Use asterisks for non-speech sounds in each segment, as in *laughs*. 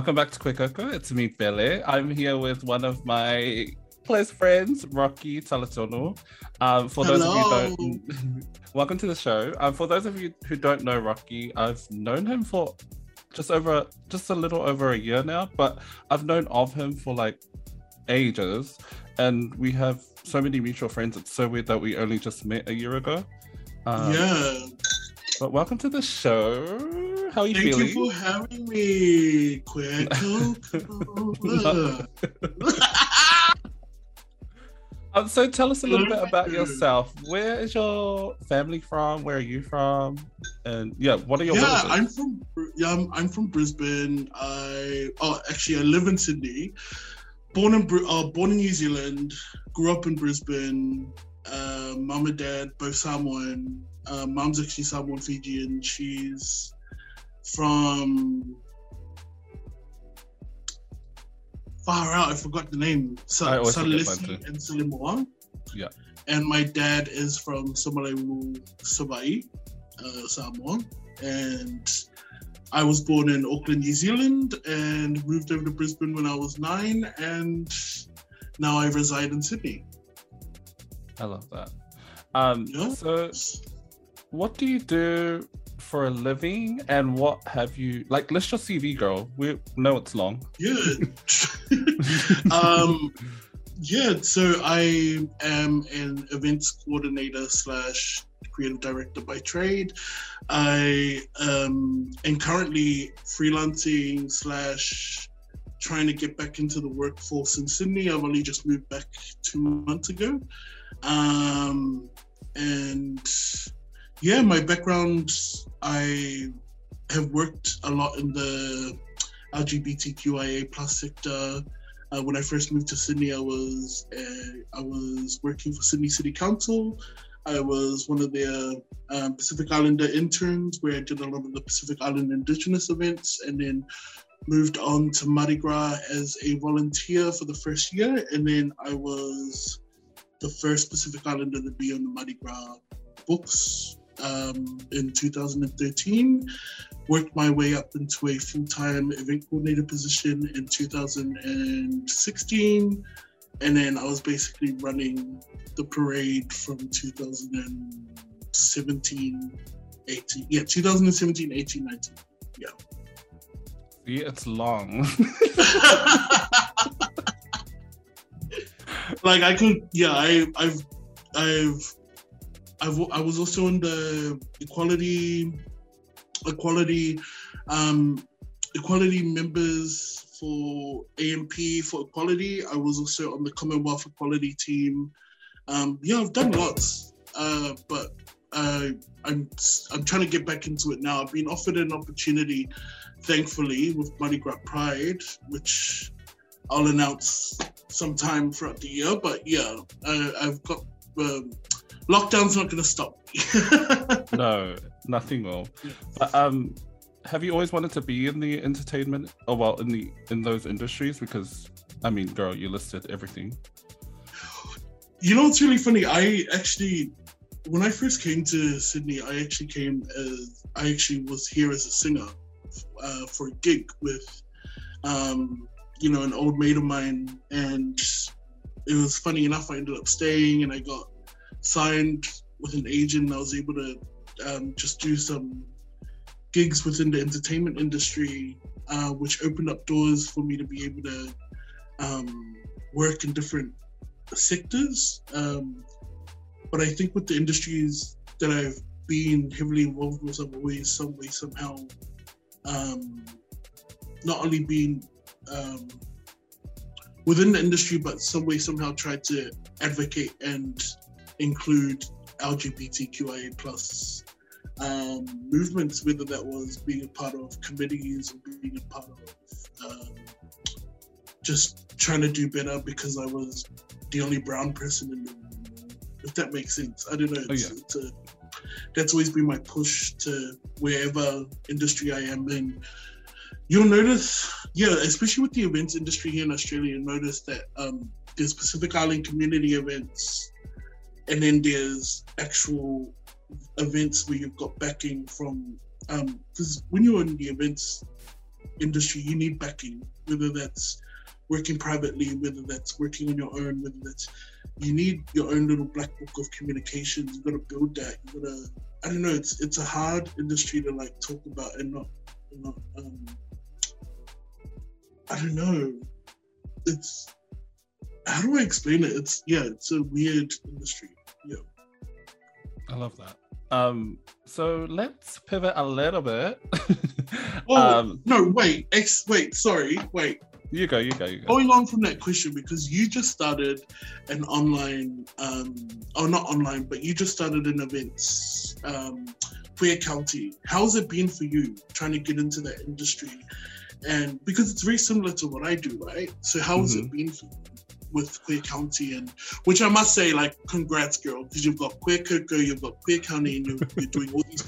Welcome back to Queer Coco. It's me, Bele. I'm here with one of my close friends, Rocky Talatonu. Um, for Hello. those of you who don't, *laughs* welcome to the show. Um, for those of you who don't know Rocky, I've known him for just over, just a little over a year now, but I've known of him for like ages, and we have so many mutual friends. It's so weird that we only just met a year ago. Um, yeah. But welcome to the show. How are you Thank feeling? you for having me. Queer Coco. Um, so tell us a little bit about yourself. Where is your family from? Where are you from? And yeah, what are your yeah? I'm from yeah, I'm, I'm from Brisbane. I oh actually I live in Sydney. Born in uh, born in New Zealand. Grew up in Brisbane. Uh, mum and dad both Samoan. Uh, mom's actually Samoan Fijian. She's from far out. I forgot the name. I always Sa- forget Salesi mine too. and Samoa. Yeah. And my dad is from Samalaiwu, Sabai, uh, Samoa. And I was born in Auckland, New Zealand, and moved over to Brisbane when I was nine. And now I reside in Sydney. I love that. Um, Yeah. so what do you do for a living, and what have you like? List your CV, girl. We know it's long. Yeah. *laughs* um, yeah, so I am an events coordinator slash creative director by trade. I um, am currently freelancing slash trying to get back into the workforce in Sydney. I've only just moved back two months ago. Um, and yeah, my background, I have worked a lot in the LGBTQIA plus sector. Uh, when I first moved to Sydney, I was uh, I was working for Sydney City Council. I was one of their um, Pacific Islander interns, where I did a lot of the Pacific Island Indigenous events, and then moved on to Mardi Gras as a volunteer for the first year, and then I was the first Pacific Islander to be on the Mardi Gras books um, in 2013 worked my way up into a full-time event coordinator position in 2016 and then i was basically running the parade from 2017 18 yeah 2017 18 19 See, it's long. *laughs* like i could yeah i i've i've I've, I was also on the equality, equality, um, equality members for AMP for equality. I was also on the Commonwealth Equality team. Um, yeah, I've done lots, uh, but uh, I'm I'm trying to get back into it now. I've been offered an opportunity, thankfully, with Mardi Gras Pride, which I'll announce sometime throughout the year. But yeah, I, I've got. Um, lockdown's not going to stop. me. *laughs* no, nothing will. But um, have you always wanted to be in the entertainment? Oh well, in the in those industries because I mean, girl, you listed everything. you know it's really funny? I actually, when I first came to Sydney, I actually came as I actually was here as a singer uh, for a gig with, um, you know, an old mate of mine, and it was funny enough. I ended up staying, and I got signed with an agent. I was able to um, just do some gigs within the entertainment industry, uh, which opened up doors for me to be able to um, work in different sectors. Um, but I think with the industries that I've been heavily involved with, I've always some way somehow um, not only been um, within the industry, but some way somehow tried to advocate and include LGBTQIA plus um, movements, whether that was being a part of committees or being a part of um, just trying to do better because I was the only brown person in the room. If that makes sense, I don't know. Oh, yeah. it's a, that's always been my push to wherever industry I am in. You'll notice, yeah, especially with the events industry here in Australia, you'll notice that um, there's Pacific Island community events, and then there's actual events where you've got backing from. Because when you're in the events industry, you need backing, whether that's working privately, whether that's working on your own, whether that's you need your own little black book of communications. you've got to build that. you've got to. I don't know. It's it's a hard industry to like talk about and not not. Um, I don't know. It's how do I explain it? It's yeah. It's a weird industry. Yeah. I love that. Um, so let's pivot a little bit. *laughs* oh um, no! Wait, ex- wait. Sorry, wait. You go, you go, you go. Going on from that question, because you just started an online, um, oh, not online, but you just started an events, um, Queer County. How's it been for you trying to get into that industry? And because it's very similar to what I do, right? So how has mm-hmm. it been for you? With Queer County, and which I must say, like, congrats, girl, because you've got Queer Coco, you've got Queer County, and you're, you're doing all these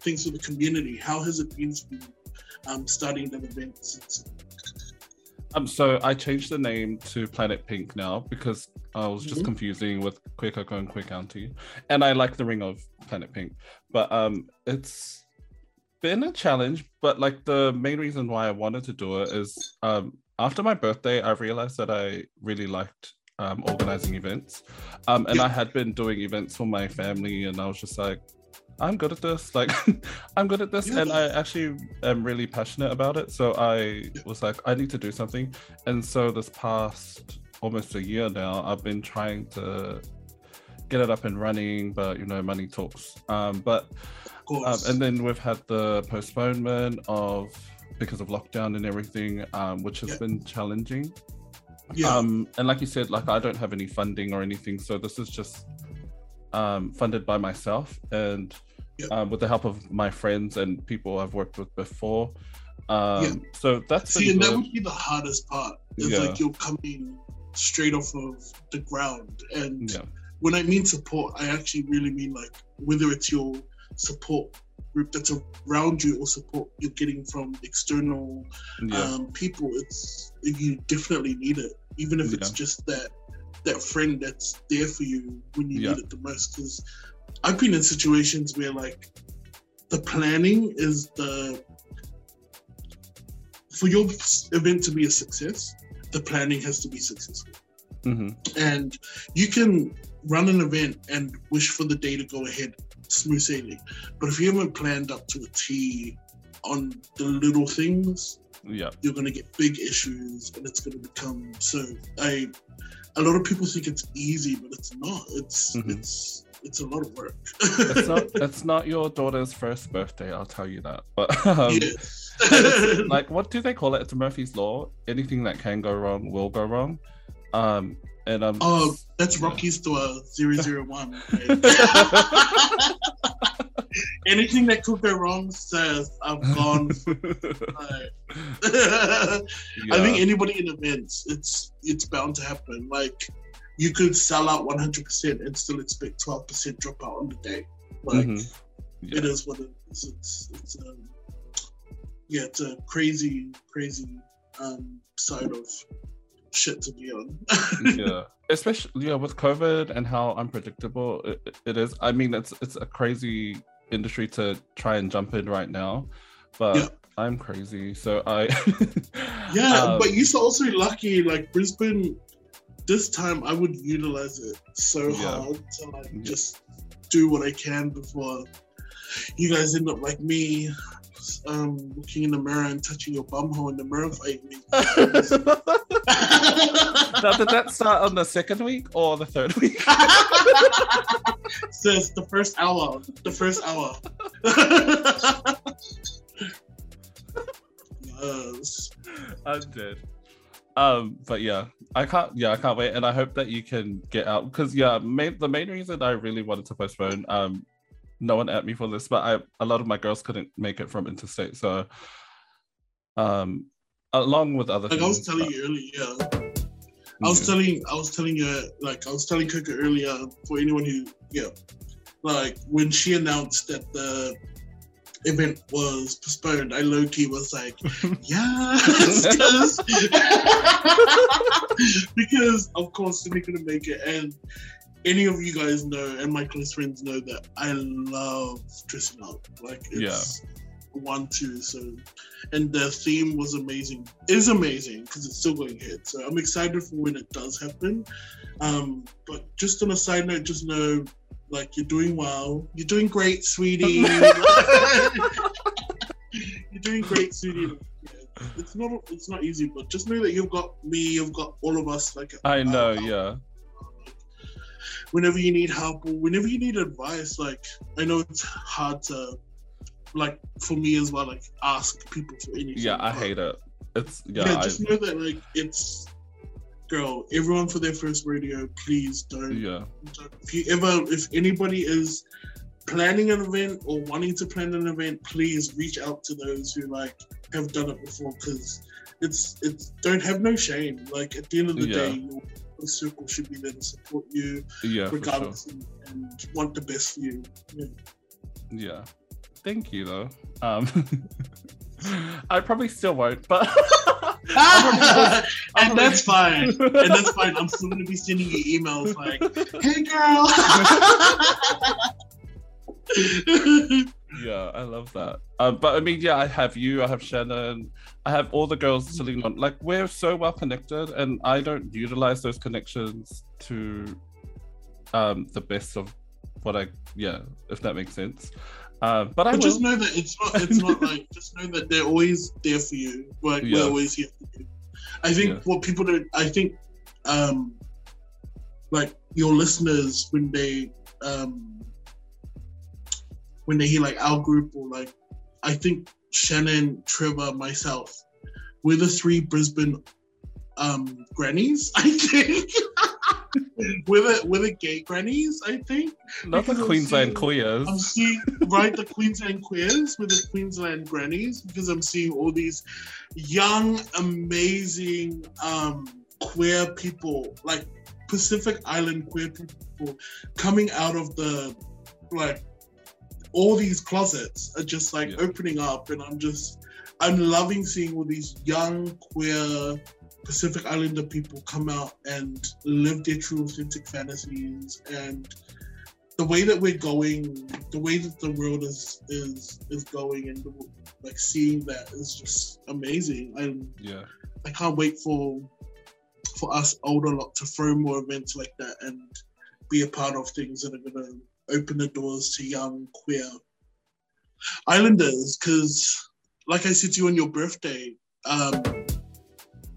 things for the community. How has it been for you um, starting that event since um, so I changed the name to Planet Pink now because I was just mm-hmm. confusing with Queer Coco and Queer County, and I like the ring of Planet Pink, but um, it's been a challenge. But like the main reason why I wanted to do it is um, after my birthday, I realized that I really liked um, organizing events, um, and I had been doing events for my family, and I was just like, I'm good at this. Like, *laughs* I'm good at this, yeah. and I actually am really passionate about it. So I was like, I need to do something. And so this past almost a year now, I've been trying to get it up and running, but you know, money talks. Um, but um, and then we've had the postponement of because of lockdown and everything, um, which has yeah. been challenging. Yeah. Um, and like you said, like I don't have any funding or anything, so this is just um, funded by myself and yep. um, with the help of my friends and people I've worked with before. Um, yeah. So that's see, and that would be the hardest part. It's yeah. like you're coming straight off of the ground, and yeah. when I mean support, I actually really mean like whether it's your support group that's around you or support you're getting from external yeah. um, people. It's you definitely need it, even if it's just that that friend that's there for you when you yeah. need it the most. Because I've been in situations where like the planning is the for your event to be a success, the planning has to be successful. Mm-hmm. And you can run an event and wish for the day to go ahead smooth sailing. But if you haven't planned up to a T on the little things, yeah, you're gonna get big issues and it's gonna become so I a lot of people think it's easy, but it's not. It's mm-hmm. it's it's a lot of work. it's not *laughs* it's not your daughter's first birthday, I'll tell you that. But *laughs* um, *laughs* like what do they call it? It's Murphy's Law. Anything that can go wrong will go wrong. Um and um Oh, that's. Rocky's door 001. *laughs* *laughs* anything that could go wrong says I've gone. yeah. *laughs* I think anybody in events, it's it's bound to happen. Like you could sell out 100% and still expect 12% dropout on the day. Like mm-hmm. yeah. it is what it is. It's it's um, yeah, it's a crazy crazy um, side of shit to be on. *laughs* yeah, especially yeah with COVID and how unpredictable it, it is. I mean, it's it's a crazy industry to try and jump in right now, but yeah. I'm crazy, so I. *laughs* yeah, um, but you're also lucky. Like Brisbane, this time I would utilize it so yeah. hard to like yeah. just do what I can before you guys end up like me, um, looking in the mirror and touching your bumhole in the mirror fighting *laughs* me. now, did that start on the second week or the third week? *laughs* Says the first hour. The first hour. *laughs* yes. I'm dead. Um, but yeah, I can't. Yeah, I can't wait, and I hope that you can get out because yeah, main, the main reason I really wanted to postpone. Um, no one at me for this, but I a lot of my girls couldn't make it from interstate, so um, along with other. Like things, I was telling but... you earlier, yeah. I was telling, I was telling you, like I was telling Coco earlier. For anyone who, yeah, like when she announced that the event was postponed, I low key was like, *laughs* yes, *laughs* because of course Sydney couldn't make it, and any of you guys know, and my close friends know that I love dressing up. Like, it's, yeah. one two. So, and the theme was amazing. Is amazing because it's still going ahead. So I'm excited for when it does happen. Um, but just on a side note, just know like you're doing well. You're doing great, sweetie. *laughs* you're doing great, sweetie. It's not it's not easy, but just know that you've got me, you've got all of us. Like I know, uh, yeah. Whenever you need help or whenever you need advice, like I know it's hard to, like for me as well, like ask people for anything. Yeah, I hate it. It's yeah, yeah, I, just know that like it's girl everyone for their first radio please don't, yeah, don't if you ever if anybody is planning an event or wanting to plan an event please reach out to those who like have done it before because it's it's don't have no shame like at the end of the Yeah. day your circle should be there to support you yeah, for sure. regardless and, and want the best for you yeah. Yeah. Thank you though. Um *laughs* I probably still won't, but *laughs* *laughs* and that's fine and that's fine i'm still gonna be sending you emails like hey girl yeah, I love that. Um, but I mean, yeah, I have you, I have Shannon, I have all the girls to lean on. Like we're so well connected, and I don't utilize those connections to um the best of what I yeah, if that makes sense. Um, but I But just know that it's not. It's not like. *laughs* Just know that they're always there for you. Like Yeah. we're always here for you. I think Yeah. what people don't. I think, um, like your listeners when they um when they hear like our group or like, I think Shannon, Trevor, myself, we're the three Brisbane um grannies. *laughs* I think. *laughs* we're the we're the gay grannies. I think. Not the because I'm Queensland seeing- queers. I'm seeing right the Queensland queers with the Queensland grannies because I'm seeing all these young, amazing um, queer people, like Pacific Island queer people, coming out of the like all these closets are just like Yeah. opening up, and I'm just I'm loving seeing all these young queer Pacific Islander people come out and live their true authentic fantasies and the way that we're going, the way that the world is is is going, and the, like seeing that is just amazing. And Yeah. I can't wait for for us older lot to throw more events like that and be a part of things that are gonna open the doors to young queer islanders. Because, like I said to you on your birthday, um,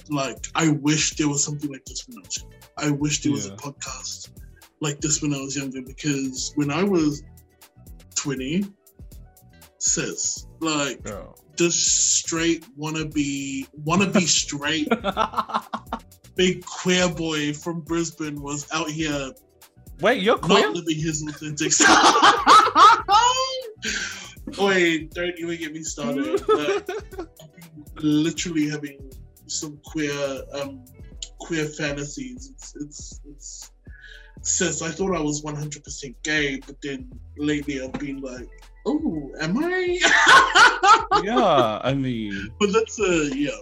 like I wish there was something like this when I was. young. I wish there was a podcast like this when I was younger because when I was 20, sis, like Girl. this straight wannabe, wannabe straight *laughs* big queer boy from Brisbane was out here Wait, you're queer? not living his authentic self. *laughs* Wait, don't even get me started. Like, literally having some queer um queer fantasies. It's it's it's sis, I thought I was 100% gay, but then lately I've been like, oh, am I? *laughs* yeah, I mean, but that's uh, yeah.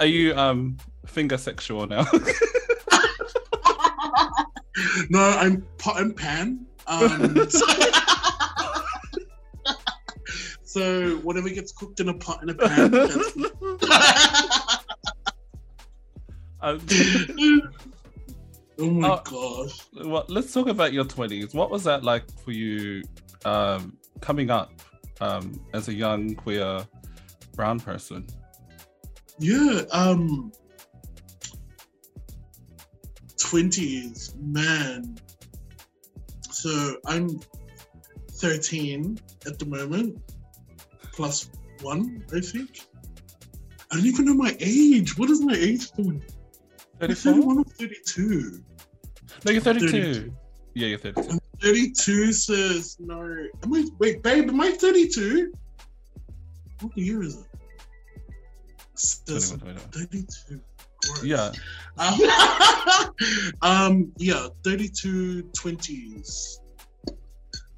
are you um finger sexual now? *laughs* no, I'm pot and pan. Um, *laughs* so whatever gets cooked in a pot in a pan. *laughs* Um, oh my Oh. gosh. well, let's talk about your twenties. What was that like for you, um, coming up um, as a young queer brown person? Yeah, um 20s, man. So I'm 13 at the moment, plus one, I think. I don't even know my age. What is my age Thirty-four? 31 or 32. No, you're thirty-two. 32. Yeah, you're thirty-two. I'm 32, sis. No. Am I, wait, babe, am I 32? What year is it? Sis, 21, 21. 32. Gross. Yeah, Um, *laughs* um, yeah, 32 20s.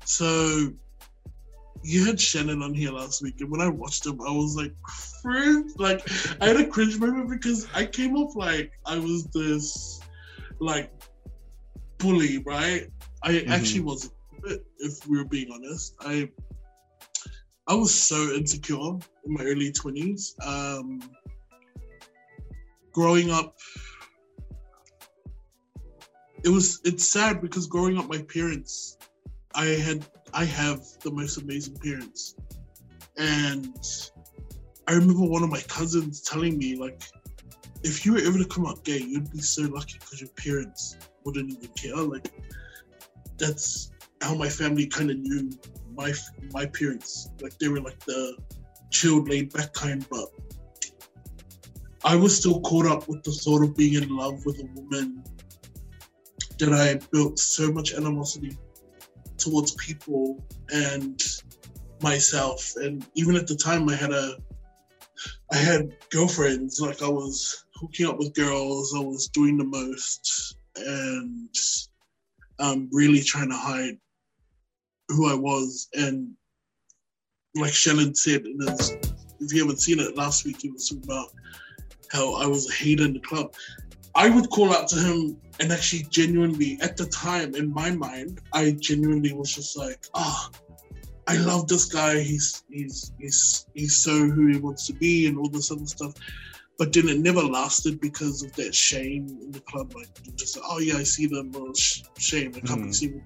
So you had Shannon on here last week, and when I watched him, I was like, cringe. Like, I had a cringe moment because I came off like I was this, like, bully, right? I Mhm. actually wasn't, if we were being honest. I I was so insecure in my early 20s. Um, growing up, it was it's sad because growing up, my parents, I had I have the most amazing parents, and I remember one of my cousins telling me like, if you were ever to come out gay, you'd be so lucky because your parents wouldn't even care. Like, that's how my family kind of knew my my parents. Like they were like the chilled, laid back kind, but I was still caught up with the thought of being in love with a woman that I built so much animosity towards people and myself. And even at the time, I had a I had girlfriends. Like I was hooking up with girls. I was doing the most, and um, really trying to hide who I was. And like Shannon said, if you haven't seen it last week, it was about how I was a hater in the club. I would call out to him and actually genuinely, at the time, in my mind, I genuinely was just like, ah, oh, I love this guy. He's he's he's he's so who he wants to be and all this other stuff. But then it never lasted because of that shame in the club. Like just oh yeah, I see them. Well, sh- shame. I can't mm. see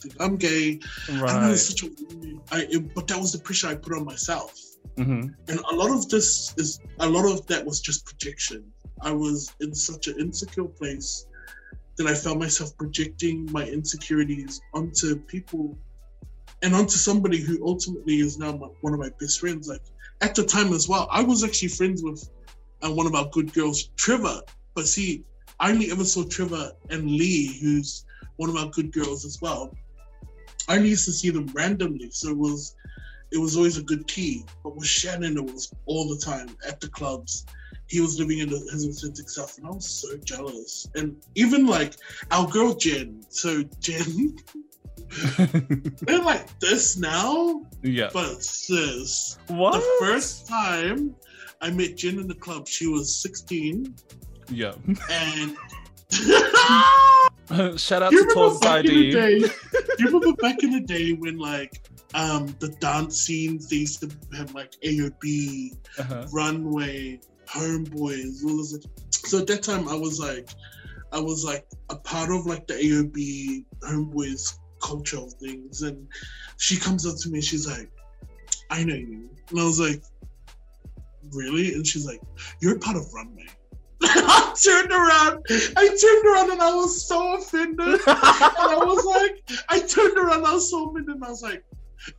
think I'm gay. Right. I know it's such a I, it, but that was the pressure I put on myself. Mm-hmm. And a lot of this is a lot of that was just projection. I was in such an insecure place that I found myself projecting my insecurities onto people and onto somebody who ultimately is now my, one of my best friends. Like at the time as well, I was actually friends with uh, one of our good girls, Trevor. But see, I only ever saw Trevor and Lee, who's one of our good girls as well. I only used to see them randomly, so it was it was always a good key. But with Shannon, it was all the time at the clubs. He was living in the, his authentic self, and I was so jealous. And even like our girl Jen, so Jen, *laughs* they're like this now. Yeah. But sis, what? The first time I met Jen in the club, she was 16. Yeah. And *laughs* Shout out you to Tours ID. Day, *laughs* you remember back in the day when like um the dance scenes they used to have like AOB, uh-huh. Runway, Homeboys, all this. So at that time I was like I was like a part of like the AOB Homeboys culture of things and she comes up to me she's like, I know you. And I was like, Really? And she's like, You're part of Runway. *laughs* I turned around. I turned around and I was so offended. *laughs* and I was like, I turned around, I was so offended, and I was like,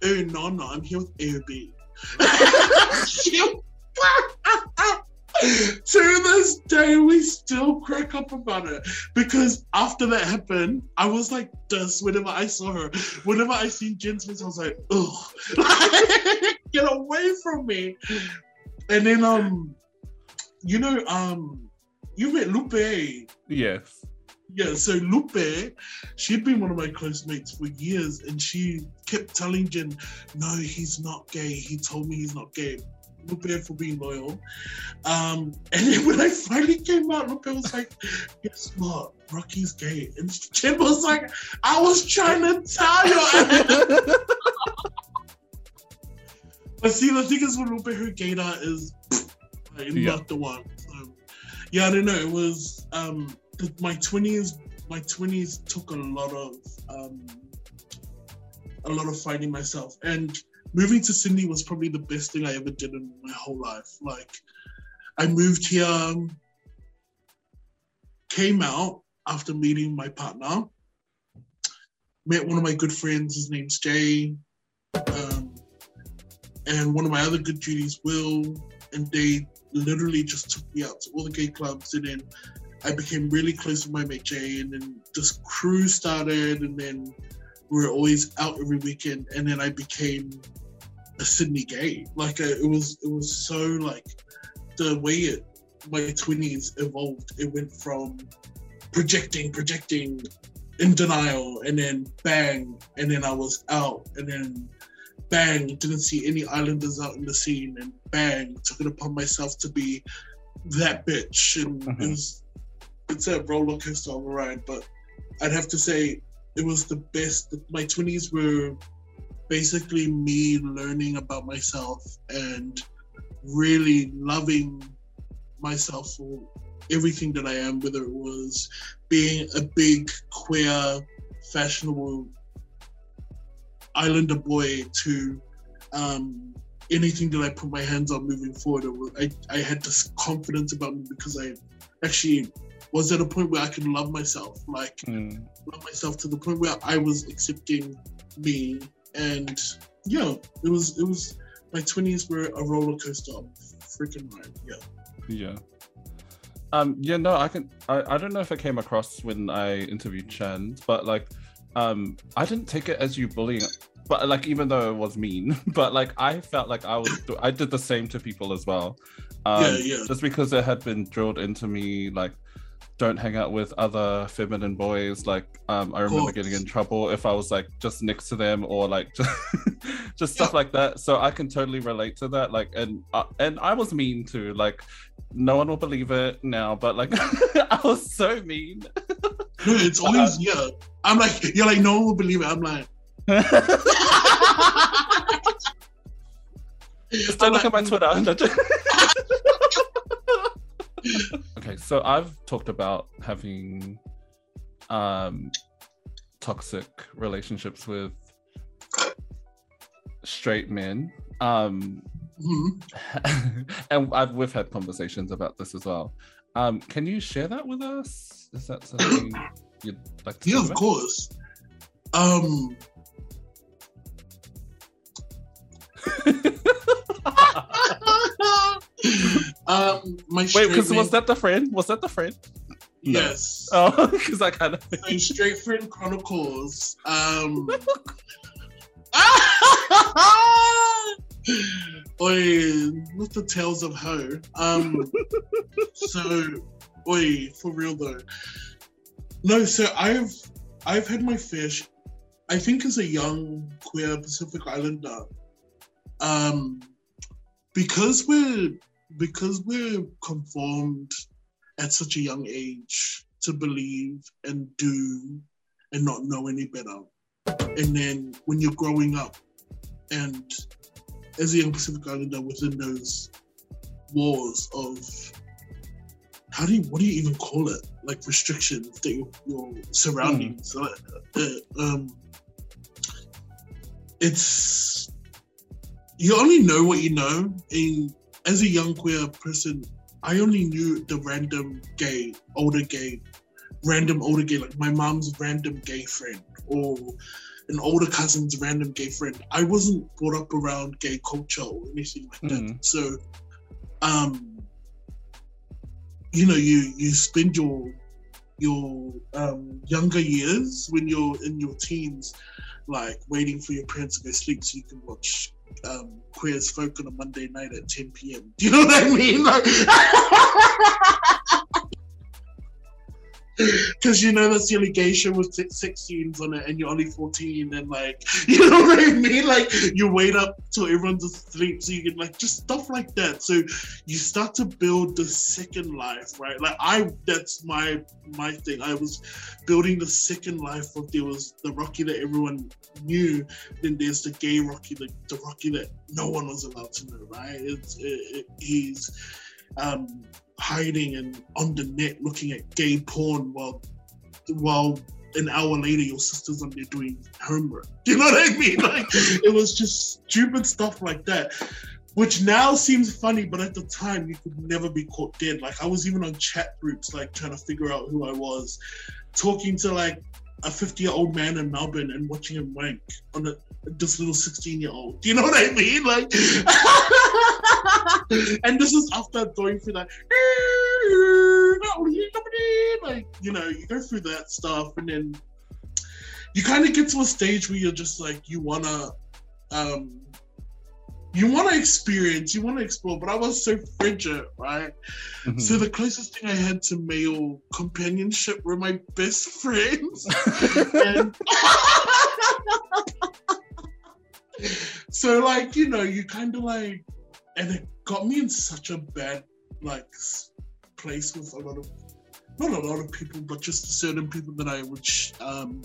oh no, no, I'm here with AB. *laughs* to this day, we still crack up about it because after that happened, I was like this whenever I saw her. Whenever I seen Jen's face, I was like, ugh, *laughs* get away from me. And then, um, you know, um, you met Lupe. Yes. Yeah, so Lupe, she'd been one of my close mates for years, and she kept telling Jen, "No, he's not gay. He told me he's not gay." Lupe for being loyal. Um, *laughs* and then when I finally came out, Lupe was like, "Guess what? Rocky's gay." And Jen was like, "I was trying to tell you." *laughs* but see, the thing is, with Lupe, her gaydar is like, yeah. not the one yeah, I don't know. It was um, my twenties. My twenties took a lot of um, a lot of finding myself, and moving to Sydney was probably the best thing I ever did in my whole life. Like, I moved here, came out after meeting my partner, met one of my good friends. His name's Jay. Um, and one of my other good Judies, Will, and they literally just took me out to all the gay clubs and then I became really close with my mate Jay and then this crew started and then we were always out every weekend and then I became a Sydney gay. Like uh, it was it was so like the way it my twenties evolved. It went from projecting, projecting in denial and then bang and then I was out and then bang, didn't see any islanders out in the scene, and bang, took it upon myself to be that bitch. And mm-hmm. it was, it's a roller coaster of a ride, but I'd have to say it was the best. My 20s were basically me learning about myself and really loving myself for everything that I am, whether it was being a big queer, fashionable islander boy to um, anything that I put my hands on moving forward. I, I had this confidence about me because I actually was at a point where I could love myself, like mm. love myself to the point where I was accepting me. And yeah, it was it was my twenties were a roller coaster of freaking ride. Yeah. Yeah. Um, yeah, no, I can. I, I don't know if I came across when I interviewed Chen, but like, um, I didn't take it as you bullying, but like, even though it was mean, *laughs* but like, I felt like I was, I did the same to people as well. Um, yeah, yeah. Just because it had been drilled into me, like, don't hang out with other feminine boys. Like, um, I remember getting in trouble if I was like just next to them or like *laughs* just, just stuff yeah. like that. So I can totally relate to that. Like, and uh, and I was mean too. Like, no one will believe it now, but like, *laughs* I was so mean. it's *laughs* always uh, yeah. I'm like, you're like, no one will believe it. I'm like. Just don't look like, at my Twitter. Okay, so I've talked about having um toxic relationships with straight men. Um mm-hmm. *laughs* and I've we've had conversations about this as well. Um, can you share that with us? Is that something *clears throat* you'd like to Yeah, of course. Um *laughs* *laughs* um, *laughs* my wait, because was that the friend? Was that the friend? No. Yes. Oh, *laughs* because I kind of. My straight friend chronicles. Um. *laughs* Oi, with the tales of her. Um. so, oi, for real though. No, so I've I've had my fish. I think as a young queer Pacific Islander, um, because we're because we're conformed at such a young age to believe and do and not know any better. And then when you're growing up and as a young Pacific Islander within those walls of how do you what do you even call it? Like restrictions that your, your surroundings. Mm. Uh, um, it's you only know what you know. And as a young queer person, I only knew the random gay, older gay, random older gay, like my mom's random gay friend or an older cousin's random gay friend. I wasn't brought up around gay culture or anything like that. Mm. So, um, you know, you you spend your your um, younger years when you're in your teens, like waiting for your parents to go sleep so you can watch um, Queer as Folk on a Monday night at 10 p.m. Do you know what I mean? Like, *laughs* because you know that's the allegation with sex scenes on it and you're only 14 and like *laughs* you know what i mean? Like you wait up till everyone's asleep so you can like just stuff like that. So you start to build the second life right? Like i that's my my thing. I was building the second life of there was the rocky that everyone knew then there's the gay rocky the, the rocky that no one was allowed to know right? It's it, it, he's um hiding and on the net looking at gay porn while while an hour later your sister's on there doing homework. Do *laughs* you know what I mean? *laughs* Like it was just stupid stuff like that. Which now seems funny, but at the time you could never be caught dead. Like I was even on chat groups like trying to figure out who I was, talking to like a 50 year old man in Melbourne and watching him wank on a, this little 16 year old. Do you know what I mean? Like, *laughs* *laughs* and this is after going through that, *laughs* like, you know, you go through that stuff and then you kind of get to a stage where you're just like, you want to, um, you want to experience, you want to explore, but I was so frigid, right? Mm-hmm. So the closest thing I had to male companionship were my best friends. *laughs* and... so like, you know, you kind of like, and it got me in such a bad like place with a lot of, not a lot of people, but just certain people that I would um,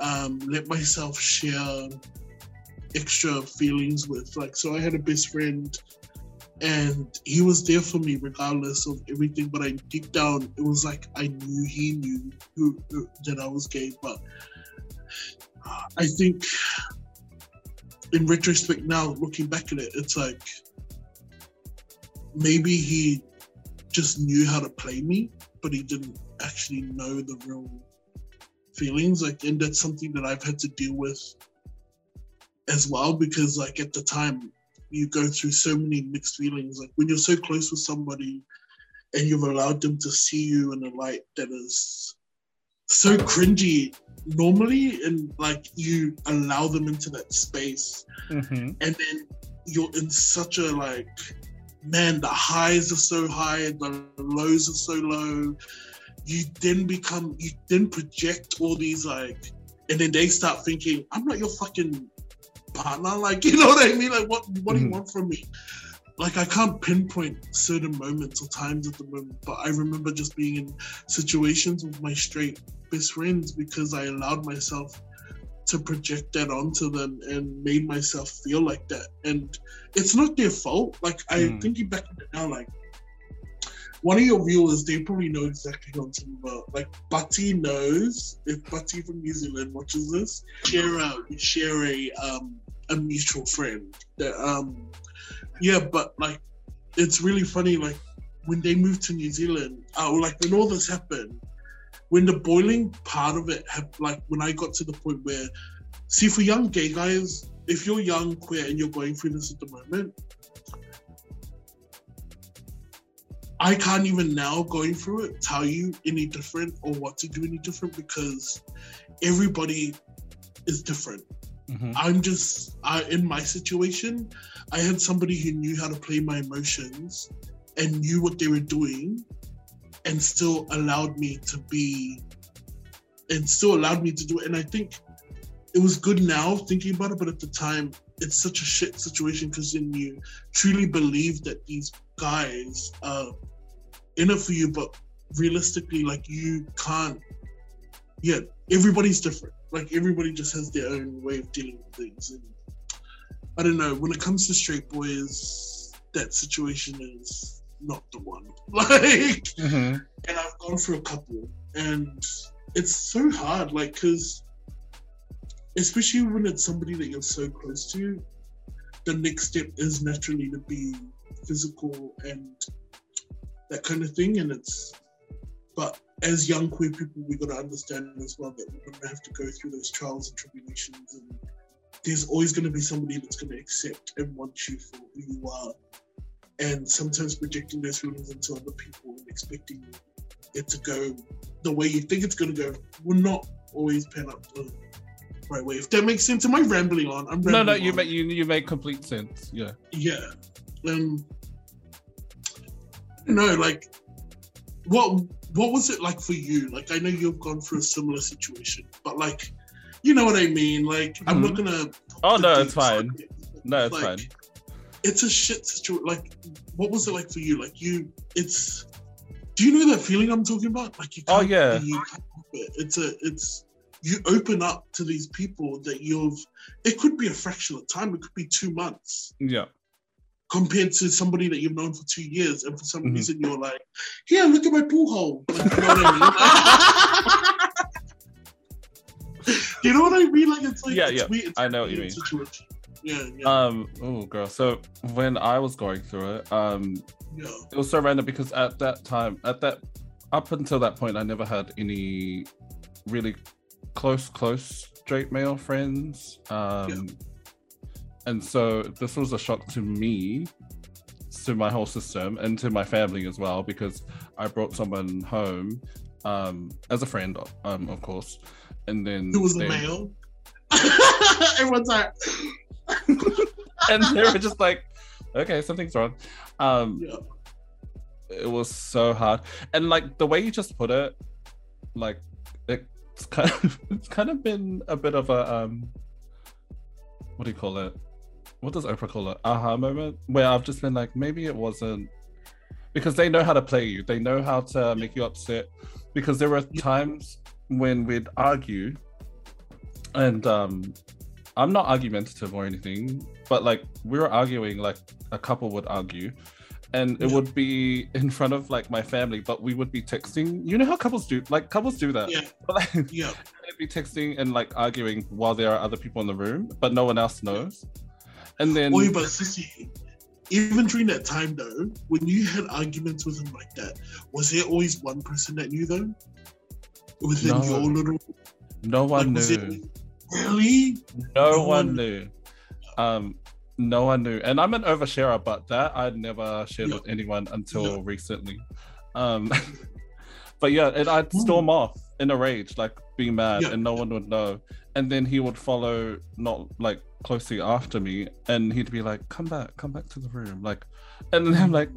um, let myself share extra feelings with. Like, so I had a best friend and he was there for me regardless of everything. But I deep down, it was like I knew he knew who, who, that I was gay. But I think, in retrospect, now looking back at it, it's like maybe he just knew how to play me, but he didn't actually know the real feelings. Like, and that's something that I've had to deal with as well because, like, at the time you go through so many mixed feelings. Like when you're so close with somebody and you've allowed them to see you in a light that is so cringy normally and like you allow them into that space Mm-hmm. and then you're in such a like man the highs are so high the lows are so low you then become you then project all these like and then they start thinking i'm not your fucking partner like *laughs* you know what i mean like what what do you Mhm. want from me like i can't pinpoint certain moments or times at the moment but i remember just being in situations with my straight best friends because i allowed myself to project that onto them and made myself feel like that. And it's not their fault. Like I Mm. thinking back on it now, like one of your viewers, they probably know exactly what I'm talking about. Like Butty knows if Butty from New Zealand watches this, share a share a um a mutual friend. That um yeah, but like it's really funny, like when they moved to New Zealand, uh, like when all this happened, when the boiling part of it had like when I got to the point where see for young gay guys, if you're young, queer and you're going through this at the moment, I can't even now going through it tell you any different or what to do any different because everybody is different. Mm-hmm. I'm just I in my situation, I had somebody who knew how to play my emotions and knew what they were doing and still allowed me to be and still allowed me to do it. And I think it was good now thinking about it, but at the time it's such a shit situation because then you truly believe that these guys are in it for you, but realistically, like you can't yeah, everybody's different. Like everybody just has their own way of dealing with things. And I don't know, when it comes to straight boys, that situation is not the one. *laughs* Like Mm-hmm. and I've gone through a couple, and it's so hard, like, because especially when it's somebody that you're so close to, the next step is naturally to be physical and that kind of thing, and it's, but as young queer people, we've got to understand as well that we're going to have to go through those trials and tribulations, and there's always going to be somebody that's going to accept and want you for who you are and sometimes projecting those feelings into other people and expecting it to go the way you think it's going to go will not always pan out the right way. If that makes sense, am I rambling on? I'm rambling No, no, you on. make you you make complete sense. Yeah. yeah. Um, no, like what what was it like for you? Like I know you've gone through a similar situation, but like you know what I mean. Like I'm mm-hmm. not gonna. Oh no, it's fine. side. No, it's Like, fine. it's a shit situation. Like, what was it like for you? Like, you, it's. Do you know that feeling I'm talking about? Like, you. Oh, yeah. You it. It's a. It's. You open up to these people that you've. It could be a fraction of time. It could be two months Yeah. Compared to somebody that you've known for two years, and for some Mhm. reason you're like, "Here, look at my pool hole." Like, you know what I mean? *laughs* you know what I mean? Like, it's like Yeah, it's yeah. weird. It's I know what you mean. Situation. Yeah, yeah, Um. Oh, girl. So when I was going through it, um, yeah. it was so random because at that time, at that, up until that point, I never had any really close, close straight male friends. Um, and so this was a shock to me, to my whole system, and to my family as well because I brought someone home, um, as a friend, um, of course, and then It was a they- male? *laughs* Everyone's *laughs* like, and they were just like, okay, something's wrong. Um, yeah, it was so hard. And like the way you just put it like it's kind of *laughs* it's kind of been a bit of a um what do you call it what does oprah call it aha moment where i've just been like maybe it wasn't because they know how to play you they know how to make you upset because there were times when we'd argue and um I'm not argumentative or anything, but like we were arguing, like a couple would argue, and it Yeah. would be in front of like my family, but we would be texting. You know how couples do, like couples do that. Yeah. But, *laughs* like, Yeah. they'd be texting and like arguing while there are other people in the room, but no one else knows. And then Oi, but sissy, even during that time though, when you had arguments with him like that, was there always one person that knew though? Within No. your little no one like, knew. it really? No, No one one- knew. Um, no one knew. And I'm an oversharer, but that I'd never shared Yeah. with anyone until Yeah. recently. Um, *laughs* but yeah, and I'd storm off in a rage, like being mad, Yeah. and no one would know. And then he would follow, not like closely after me, and he'd be like, "Come back, come back to the room," like, and then I'm mm. like,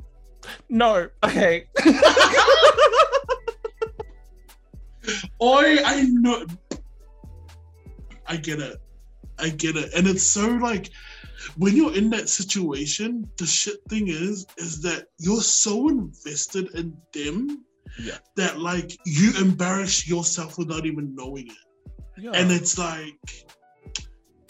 "No, okay." *laughs* Oi, I know. I get it. I get it. And it's so like when you're in that situation, the shit thing is, is that you're so invested in them Yeah. that like you embarrass yourself without even knowing it. yeah. And it's like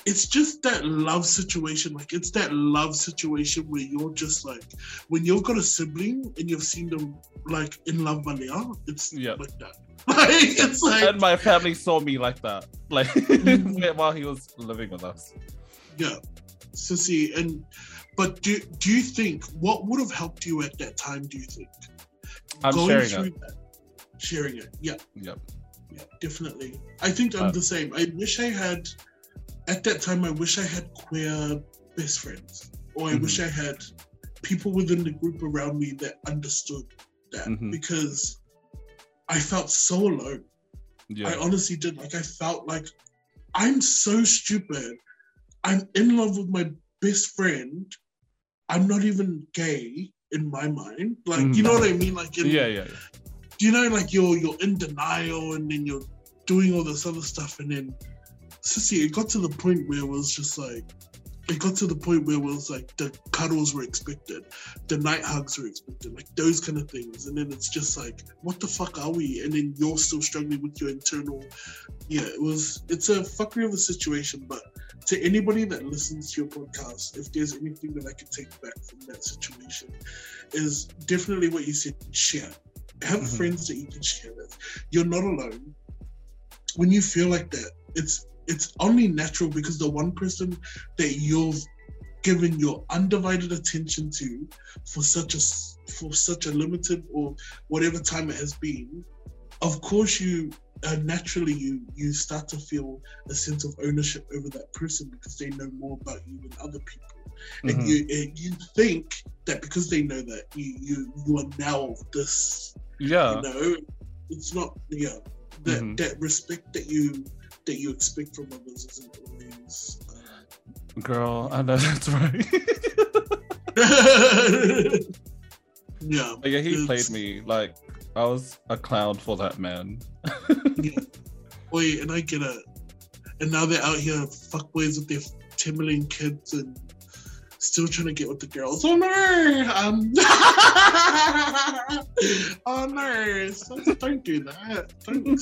it's just that love situation. Like it's that love situation where you're just like when you've got a sibling and you've seen them like in love Malia, it's Yeah. like that. *laughs* Like it's like and my family saw me like that, *laughs* like Mhm. *laughs* while he was living with us. Yeah, sissy. And but do do you think what would have helped you at that time? Do you think I'm sharing it. that, sharing it? Yeah, Yep. yeah, definitely. I think I'm Uh, the same. I wish I had at that time. I wish I had queer best friends, or I Mhm. wish I had people within the group around me that understood that Mhm. because I felt so alone. Yeah. I honestly did. Like I felt like I'm so stupid. I'm in love with my best friend. I'm not even gay in my mind. Like you know what I mean? Like in, yeah, yeah, yeah. you know, like you're you're in denial and then you're doing all this other stuff and then sissy, it got to the point where it was just like it got to the point where it was like the cuddles were expected, the night hugs were expected, like those kind of things. And then it's just like, what the fuck are we? And then you're still struggling with your internal yeah, it was it's a fuckery of a situation, but to anybody that listens to your podcast, if there's anything that I could take back from that situation, is definitely what you said, share. Have Mhm. friends that you can share with. You're not alone. When you feel like that, it's it's only natural because the one person that you've given your undivided attention to for such a for such a limited or whatever time it has been, of course you uh, naturally you you start to feel a sense of ownership over that person because they know more about you than other people and Mhm. you and you think that because they know that you you you are now this yeah. you know it's not yeah that Mhm. that respect that you that you expect from others isn't always Girl, I know that's right. uh, *laughs* yeah But yeah, he played me like I was a clown for that man. *laughs* yeah Oi, and I get it and now they're out here fuckboys with their 10 million kids and still trying to get with the girls. Oh no! Um, oh no! Don't do that. Don't.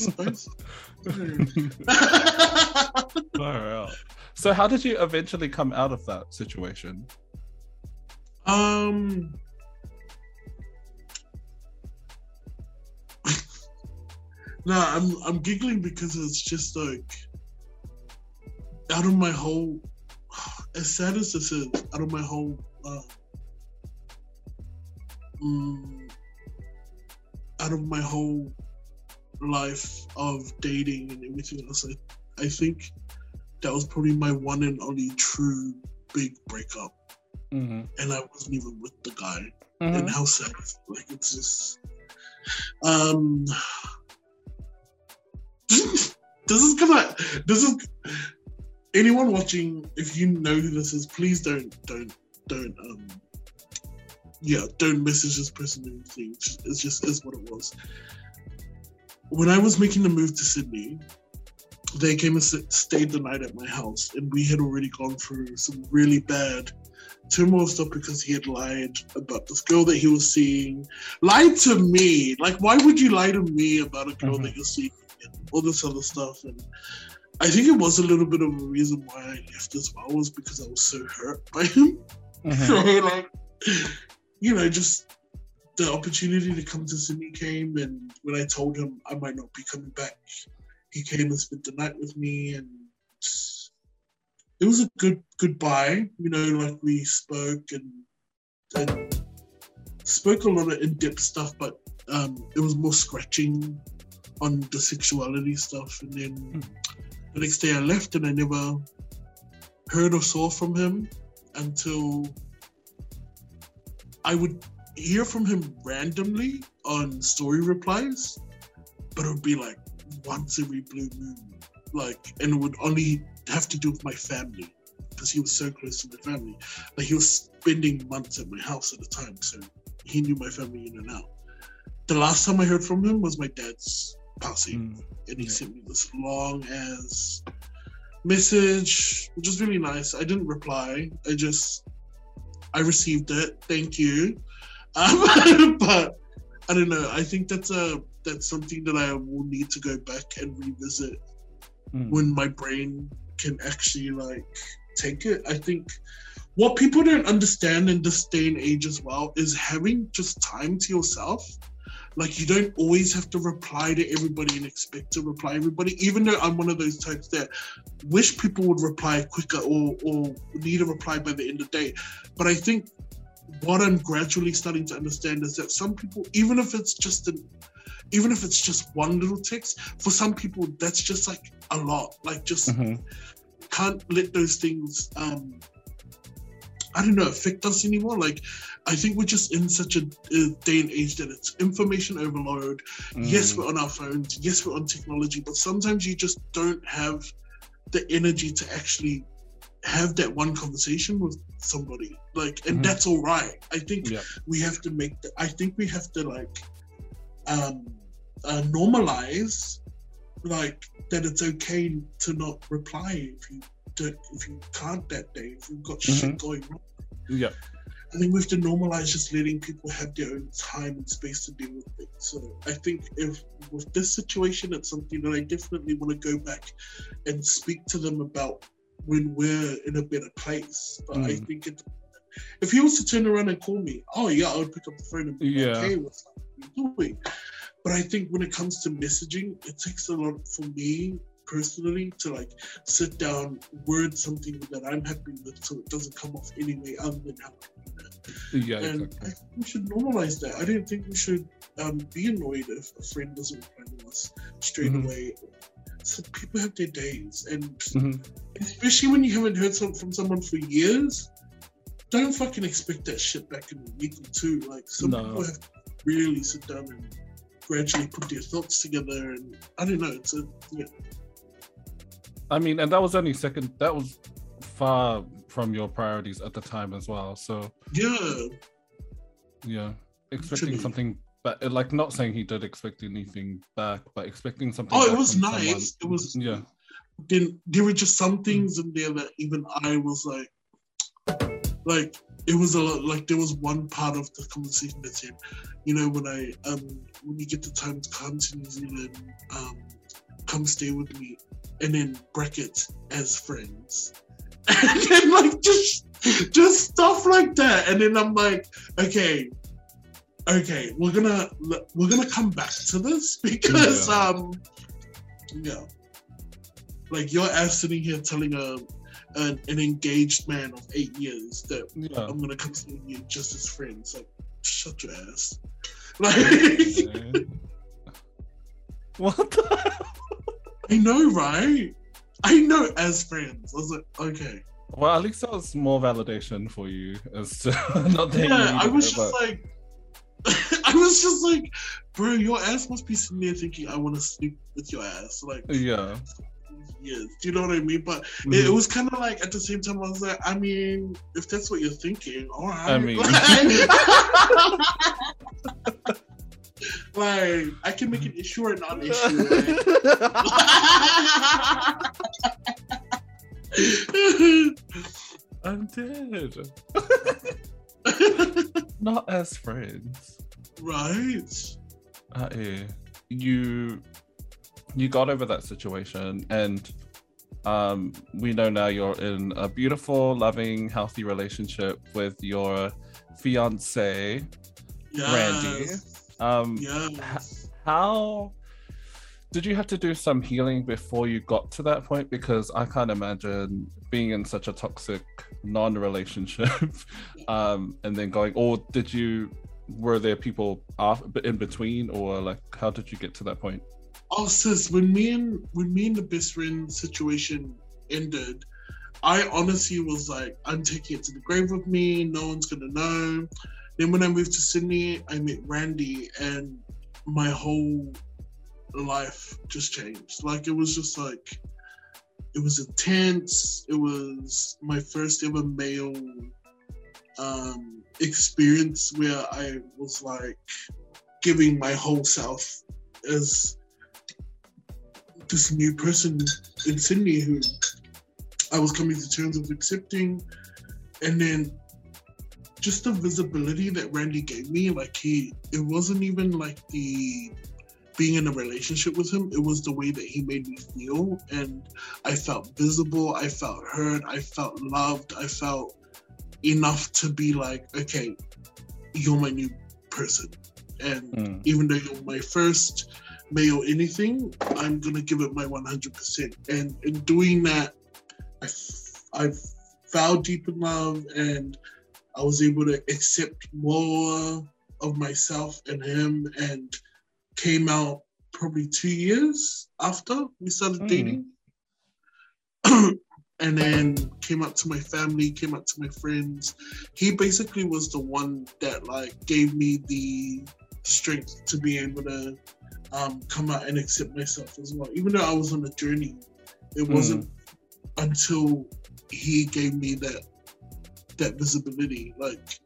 *laughs* Far. So how did you eventually come out of that situation? um. *laughs* no, I'm I'm giggling because it's just like out of my whole as sad as this is, out of my whole uh, mm, out of my whole life of dating and everything else, I, I think that was probably my one and only true big breakup. Mm-hmm. And I wasn't even with the guy. Mm-hmm. And how sad like it's just um *sighs* this is gonna this is anyone watching if you know who this is please don't don't don't um yeah don't message this person or anything. It's just- it just is what it was. When i was making the move to sydney they came and stayed the night at my house and we had already gone through some really bad turmoil stuff because he had lied about this girl that he was seeing. Lied to me! Like why would you lie to me about a girl Mhm. that you're seeing and all this other stuff? And I think it was a little bit of a reason why I left as well was because I was so hurt by him. *laughs* Mhm. So like, you know, just the opportunity to come to Sydney came, and when I told him I might not be coming back, he came and spent the night with me, and it was a good goodbye. You know, like we spoke and and spoke a lot of in depth stuff, but um, it was more scratching on the sexuality stuff, and then Hmm. The next day I left, and I never heard or saw from him until I would hear from him randomly on story replies, but it would be like once every blue moon, like, and it would only have to do with my family because he was so close to my family. Like he was spending months at my house at the time, so he knew my family in and out. The last time I heard from him was my dad's passing Mm. and he Yeah. sent me this long as message, which was really nice. I didn't reply. I just I received it. Thank you. *laughs* Um, but I don't know. I think that's a that's something that I will need to go back and revisit Mm. when my brain can actually like take it. I think what people don't understand in this day and age as well is having just time to yourself. Like you don't always have to reply to everybody and expect to reply everybody. Even though I'm one of those types that wish people would reply quicker or or need a reply by the end of the day. But I think what I'm gradually starting to understand is that some people, even if it's just an even if it's just one little text, for some people that's just like a lot. Like just Mhm. can't let those things um I don't know affect us anymore. Like I think we're just in such a, a day and age that it's information overload. Yes, Mm. we're on our phones. Yes, we're on technology, but sometimes you just don't have the energy to actually have that one conversation with somebody. Like, and Mhm. that's all right. I think Yeah. we have to make. The, I think we have to like um uh, normalize like that it's okay to not reply if you don't if you can't that day if you've got shit going on. Yeah. I think we have to normalize just letting people have their own time and space to deal with things. So I think if with this situation, it's something that I definitely want to go back and speak to them about when we're in a better place. But I Mm. think it, if he was to turn around and call me, oh yeah, I would pick up the phone and be Yeah. like, hey, what's up? What doing? But I think when it comes to messaging, it takes a lot for me personally to like sit down, word something that I'm happy with so it doesn't come off any way other than how Yeah, and exactly. I think we should normalize that. I don't think we should um, be annoyed if a friend doesn't reply to us straight Mhm. away. So people have their days, and Mhm. especially when you haven't heard some, from someone for years, don't fucking expect that shit back in a week or two. Like some No. people have to really sit down and gradually put their thoughts together. And I don't know. It's a yeah. I mean, and that was only second. That was far from your priorities at the time as well. So Yeah, yeah, expecting Literally. something, but like not saying he did expect anything back, but expecting something. Oh, it was nice. someone- It was- yeah, then there were just some things in there that even I was like, like it was a lot, like there was one part of the conversation that said, you know, when I um when you get the time to come to New Zealand, um, come stay with me, and then brackets as friends, *laughs* and then like just just stuff like that, and then I'm like, okay. Okay, we're gonna we're gonna come back to this *laughs* because Yeah. um yeah like your ass sitting here telling a an, an engaged man of eight years that yeah. I'm gonna come see you just as friends. Like, shut your ass. *laughs* Like, what? The? I know, right? I know as friends. I was like, okay. Well, at least that was more validation for you as to *laughs* not that Yeah, I was it, just but- like, *laughs* I was just like, bro, your ass must be sitting there thinking, I want to sleep with your ass. Like, yeah. yes, do you know what I mean? But it, Mhm. it was kind of like at the same time, I was like, I mean, if that's what you're thinking, all right. I mean- *laughs* like, I can make an issue or not issue. *laughs* Like. *laughs* I'm dead. *laughs* Not as friends. right. Uh, yeah. You you got over that situation and Um, we know now you're in a beautiful, loving, healthy relationship with your fiance, yes. Randy. Um, yes. how did you have to do some healing before you got to that point? Because I can't imagine being in such a toxic non-relationship, *laughs* um, and then going. Or did you? Were there people in between, or like how did you get to that point? Oh, sis, when me and when me and the best friend situation ended, I honestly was like, I'm taking it to the grave with me. No one's gonna know. Then when I moved to Sydney, I met Randy, and my whole life just changed. Like it was just like it was intense. It was my first ever male um, experience where I was like giving my whole self as this new person in Sydney who I was coming to terms with accepting. And then just the visibility that Randy gave me, like he, it wasn't even like the being in a relationship with him, it was the way that he made me feel. And I felt visible, I felt heard, I felt loved, I felt enough to be like, okay, you're my new person. And mm. even though you're my first male anything, I'm gonna give it my 100%. And in doing that, I—I've fell deep in love and I was able to accept more of myself and him and came out probably two years after we started mm. dating. *clears throat* and then came up to my family, came up to my friends. He basically was the one that like gave me the strength to be able to um, come out and accept myself as well. Even though I was on a journey, it mm. wasn't until he gave me that that visibility. Like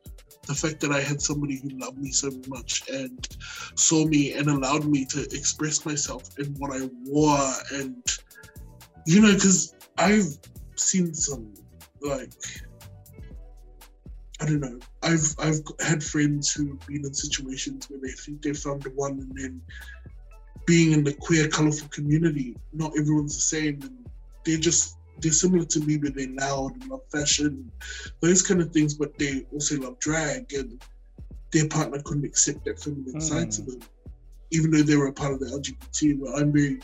the fact that I had somebody who loved me so much and saw me and allowed me to express myself in what I wore and you know because I've seen some like I don't know I've I've had friends who've been in situations where they think they found the one and then being in the queer colorful community not everyone's the same and they're just they're similar to me, but they're loud and love fashion, those kind of things. But they also love drag, and their partner couldn't accept that feminine mm. side to them, even though they were a part of the LGBT. But I'm very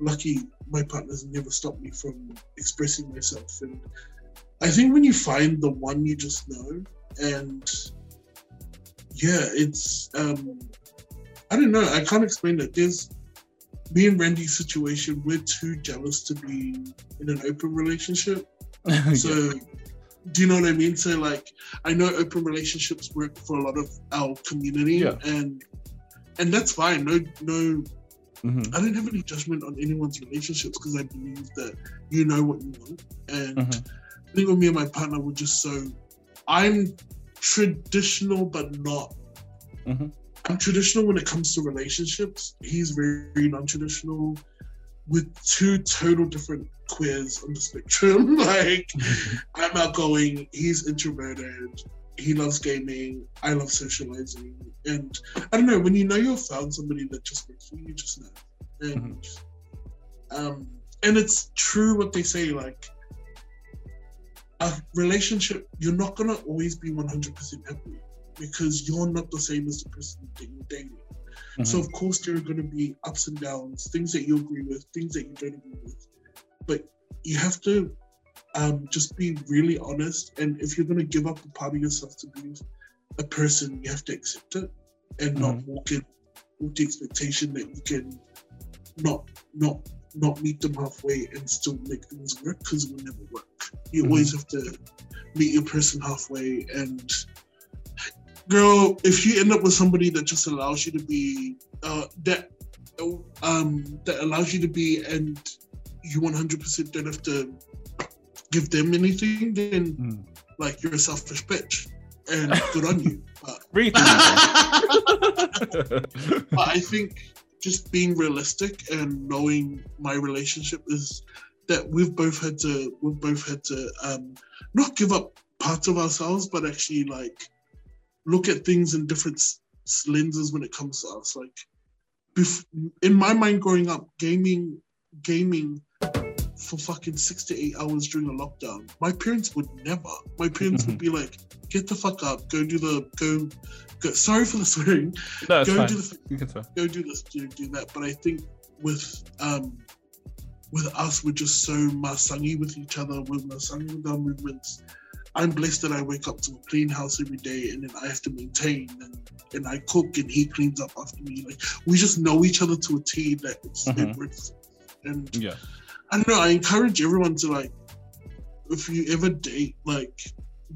lucky; my partners never stopped me from expressing myself. And I think when you find the one you just know, and yeah, it's um, I don't know. I can't explain it. There's me and Randy's situation, we're too jealous to be in an open relationship. *laughs* So, yeah. do you know what I mean? So, like, I know open relationships work for a lot of our community, yeah. and and that's fine. No, no, mm-hmm. I don't have any judgment on anyone's relationships because I believe that you know what you want, and mm-hmm. I think with me and my partner, we're just so. I'm traditional, but not. Mm-hmm. I'm traditional when it comes to relationships. He's very non-traditional with two total different queers on the spectrum. *laughs* like I'm outgoing, he's introverted, he loves gaming, I love socializing. And I don't know, when you know you've found somebody that just works for you, you just know. And mm-hmm. um and it's true what they say, like a relationship, you're not gonna always be 100% happy because you're not the same as the person that you're dating. Mm-hmm. So of course there are going to be ups and downs, things that you agree with, things that you don't agree with. But you have to um, just be really honest. And if you're going to give up a part of yourself to be a person, you have to accept it and mm-hmm. not walk in with the expectation that you can not not not meet them halfway and still make things work because it will never work. You mm-hmm. always have to meet your person halfway and girl, if you end up with somebody that just allows you to be uh, that um that allows you to be and you 100% don't have to give them anything, then mm. like you're a selfish bitch and good on you. *laughs* But, *laughs* but I think just being realistic and knowing my relationship is that we've both had to we've both had to um not give up parts of ourselves but actually like look at things in different lenses when it comes to us. Like, in my mind, growing up, gaming, gaming for fucking six to eight hours during a lockdown. My parents would never. My parents would be like, "Get the fuck up, go do the go." go *laughs* sorry for the swearing. No, it's go fine. do the You can swear. go do this, do do that. But I think with um with us, we're just so masangi with each other. We're masangi with our movements. I'm blessed that I wake up to a clean house every day, and then I have to maintain, and, and I cook, and he cleans up after me. Like we just know each other to a T. That it's Mhm. it. And Yeah. I don't know. I encourage everyone to like, if you ever date, like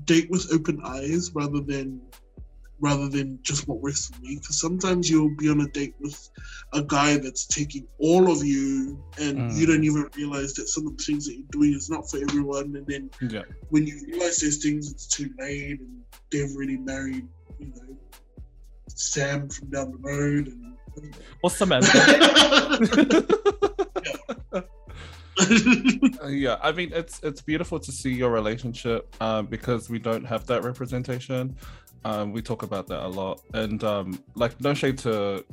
date with open eyes rather than rather than just what works for me. Because sometimes you'll be on a date with a guy that's taking all of you, and Mm. you don't even realize that some of the things that you're doing is not for everyone. And then Yeah. when you realize those things, it's too late, and they've already married, you know, Sam from down the road, and. What's Samantha? *laughs* Uh, *laughs* yeah, I mean it's it's beautiful to see your relationship um, because we don't have that representation. Um, we talk about that a lot, and um, like no shade to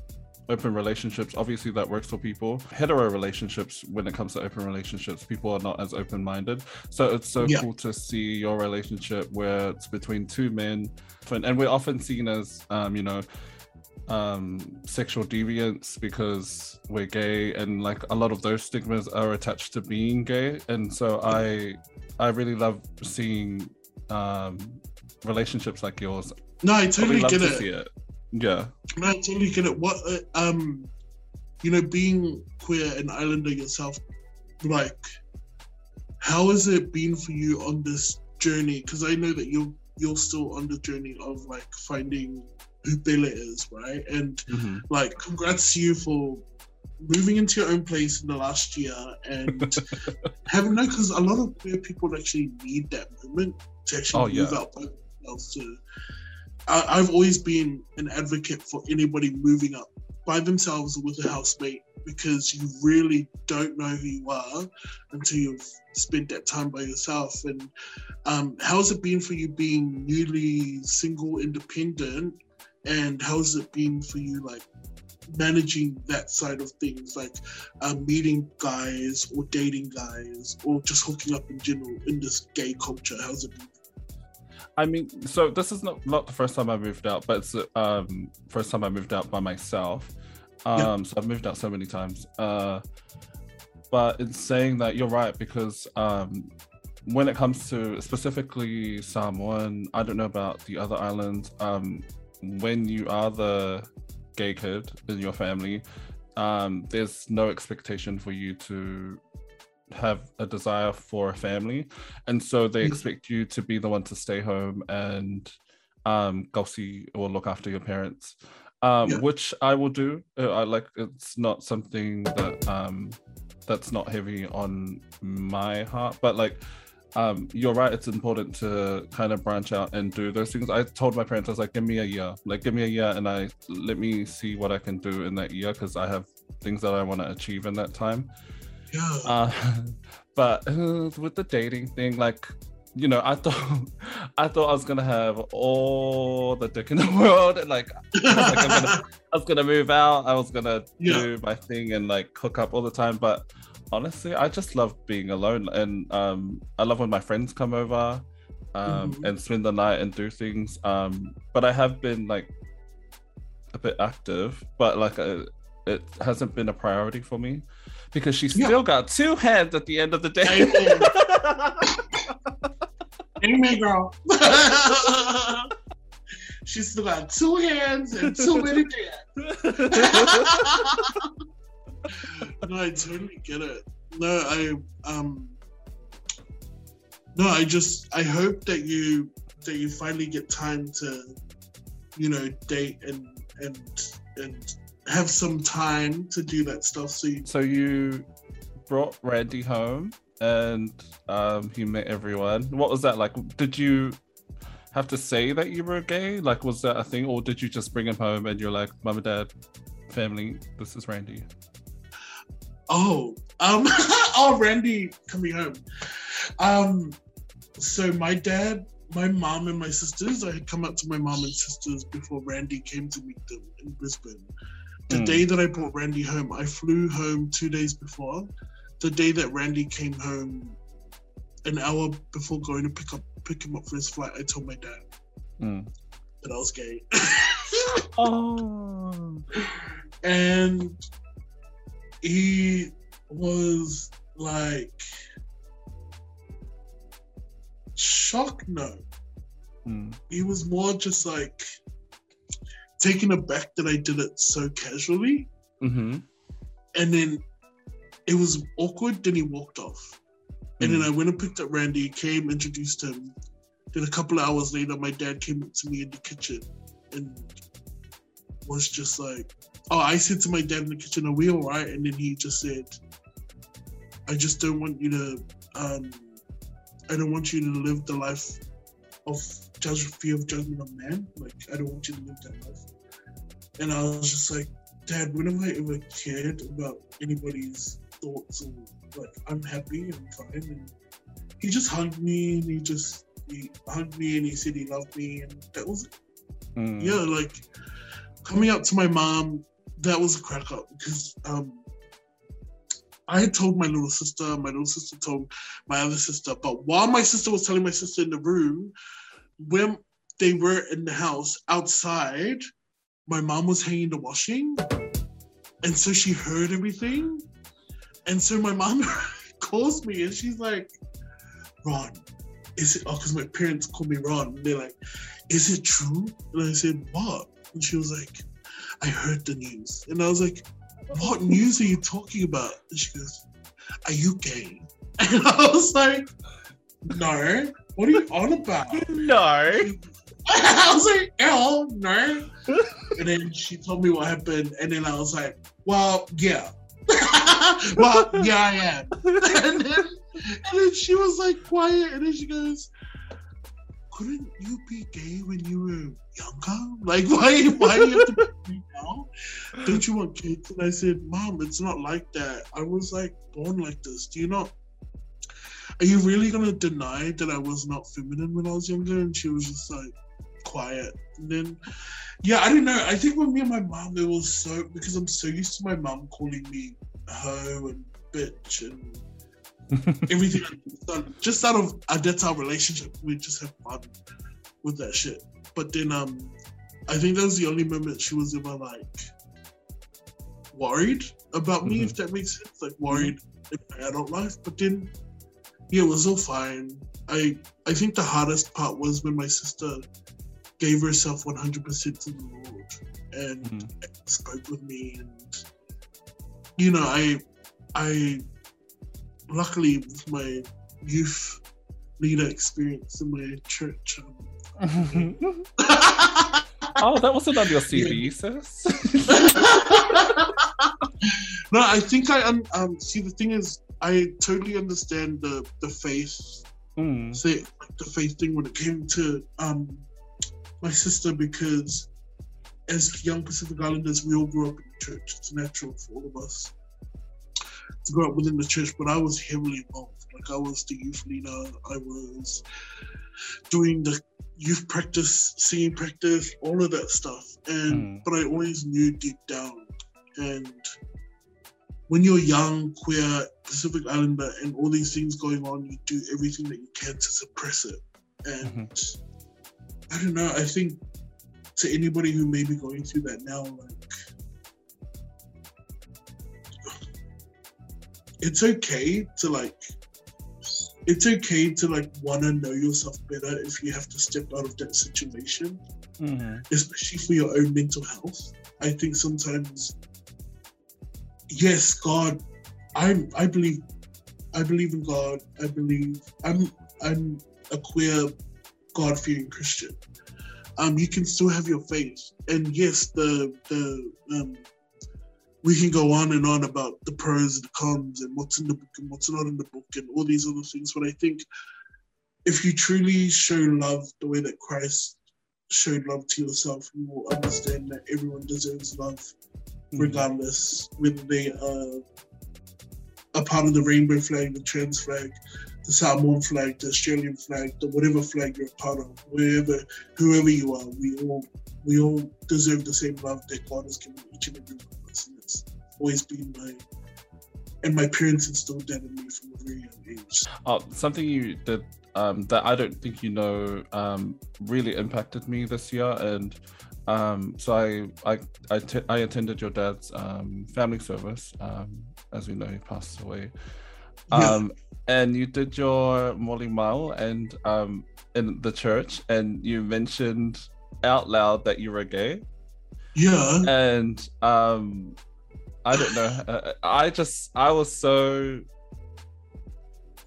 open relationships. Obviously, that works for people. Hetero relationships, when it comes to open relationships, people are not as open minded. So it's so Yeah. cool to see your relationship where it's between two men, and we're often seen as um, you know um sexual deviance because we're gay and like a lot of those stigmas are attached to being gay and so i i really love seeing um relationships like yours no, I totally get to it. it yeah No, I totally get it. What, uh, um, you know, being queer and islander yourself, like, how has it been for you on this journey? Because I know that you're you're still on the journey of like finding who Bella is, right? And like, congrats to you for moving into your own place in the last year and *laughs* having no, because a lot of queer people actually need that moment to actually Oh, move yeah. out to I, I've always been an advocate for anybody moving up by themselves or with a housemate because you really don't know who you are until you've spent that time by yourself. And um, how's it been for you being newly single, independent? And how's it been for you, like managing that side of things, like uh, meeting guys or dating guys or just hooking up in general in this gay culture? How's it been? I mean, so this is not not the first time I moved out, but it's the um first time I moved out by myself. Um, Yeah. so I've moved out so many times. Uh, but in saying that, you're right because um, when it comes to specifically Samoan, I don't know about the other islands. Um, when you are the gay kid in your family, um, there's no expectation for you to have a desire for a family and so they Mm. expect you to be the one to stay home and um go see or look after your parents. Um Yeah. which i will do. Uh, i like it's not something that um that's not heavy on my heart but like um you're right it's important to kind of branch out and do those things. I told my parents i was like give me a year. Like give me a year and i let me see what i can do in that year because i have things that i want to achieve in that time Yeah. uh, *laughs* but uh, *laughs* with the dating thing, like you know, I thought *laughs* I thought I was gonna have all the dick in the world, and like, I was, like, gonna, I was gonna move out, I was gonna Yeah. do my thing and like hook up all the time. But honestly, I just love being alone, and um, I love when my friends come over, um, Mhm. and spend the night and do things. Um, but I have been like a bit active, but like uh, it hasn't been a priority for me because she's Yeah. still got two hands at the end of the day. Amen. *laughs* Amen, girl. *laughs* She's still got two hands and too many dads. *laughs* no, I totally get it. No, I um no, I just I hope that you that you finally get time to, you know, date and and and have some time to do that stuff. So you so you brought Randy home and um, he met everyone. What was that like? Did you have to say that you were gay? Like, was that a thing, or did you just bring him home and you're like, "Mom and Dad, family, this is Randy." Oh, um, *laughs* oh, Randy coming home. Um, so my dad, my mom, and my sisters. I had come up to my mom and sisters before Randy came to meet them in Brisbane. The Mm. day that I brought Randy home, I flew home two days before the day that Randy came home, an hour before going to pick up pick him up for his flight, I told my dad Mm. that I was gay. *laughs* Oh. and he was like shocked no Mm. he was more just like taken aback that i did it so casually. Mm-hmm. and then it was awkward then he walked off. And then i went and picked up randy came introduced him. Then a couple of hours later my dad came up to me in the kitchen and was just like oh i said to my dad in the kitchen are we all right? And then he just said i just don't want you to um i don't want you to live the life of judge fear of judgment of man. Like i don't want you to live that life and i was just like dad when have i ever cared about anybody's thoughts or like i'm happy i'm fine and he just hugged me and he just he hugged me and he said he loved me and that was it Mm. yeah, like coming up to my mom, that was a crack up because um I had told my little sister, my little sister told my other sister, but while my sister was telling my sister in the room, when they were in the house outside, my mom was hanging the washing. And so she heard everything. And so my mom *laughs* calls me and she's like, Ron, is it, oh, because my parents call me Ron. And they're like, is it true? And I said, what? And she was like, I heard the news. And I was like, what news are you talking about? And she goes, are you gay? *laughs* And I was like, no. What are you on about? No. *laughs* I was like, hell, no. and then she told me what happened. And then I was like, well, yeah. *laughs* well, yeah, I am. *laughs* and, then, and then she was like quiet. And then she goes, couldn't you be gay when you were younger? Like, why, why do you have to be now? Don't you want kids? And I said, Mom, it's not like that. I was like born like this. Do you not? Are you really gonna deny that I was not feminine when I was younger? And she was just like quiet. And then, yeah, I don't know. I think with me and my mom, it was so because I'm so used to my mom calling me hoe and bitch and *laughs* everything just out of that's our relationship. We just have fun with that shit. But then um I think that was the only moment she was ever like worried about me, Mhm. if that makes sense. Like worried in my adult life. But then yeah, it was all fine. I I think the hardest part was when my sister gave herself 100% to the Lord and Mhm. spoke with me and you know i i luckily with my youth leader experience in my church um, *laughs* oh, that wasn't on your CV, sis. *laughs* no i think i um, um see the thing is i totally understand the the faith Mm. say the faith thing when it came to um my sister because as young Pacific Islanders we all grew up in the church. It's natural for all of us to grow up within the church, but I was heavily involved. Like I was the youth leader, I was doing the youth practice, singing practice, all of that stuff. And Mm. but I always knew deep down. And when you're young, queer, Pacific Islander, and all these things going on, you do everything that you can to suppress it. And I don't know, I think to anybody who may be going through that now, like, it's okay to like, it's okay to like want to know yourself better if you have to step out of that situation Mhm. especially for your own mental health. I think sometimes, yes, God, I I believe, I believe in God. I believe I'm I'm a queer, God fearing Christian. Um, you can still have your faith, and yes, the the um, we can go on and on about the pros and cons and what's in the book and what's not in the book and all these other things. But I think if you truly show love the way that Christ showed love to yourself, you will understand that everyone deserves love, Mm-hmm. regardless whether they are a part of the rainbow flag, the trans flag, the Samoan flag, the Australian flag, the whatever flag you're a part of, wherever, whoever you are, we all we all deserve the same love that God has given each and every one of us. And it's always been my and my parents instilled that in me from a very young age. Oh, something you did um, that I don't think you know um, really impacted me this year, and um, so I I I, t- I attended your dad's um, family service. Um, as we know, he passed away. Yeah. And you did your morning mile and um, in the church, and you mentioned out loud that you were gay, Yeah, and um, I don't know. *laughs* uh, I just I was so.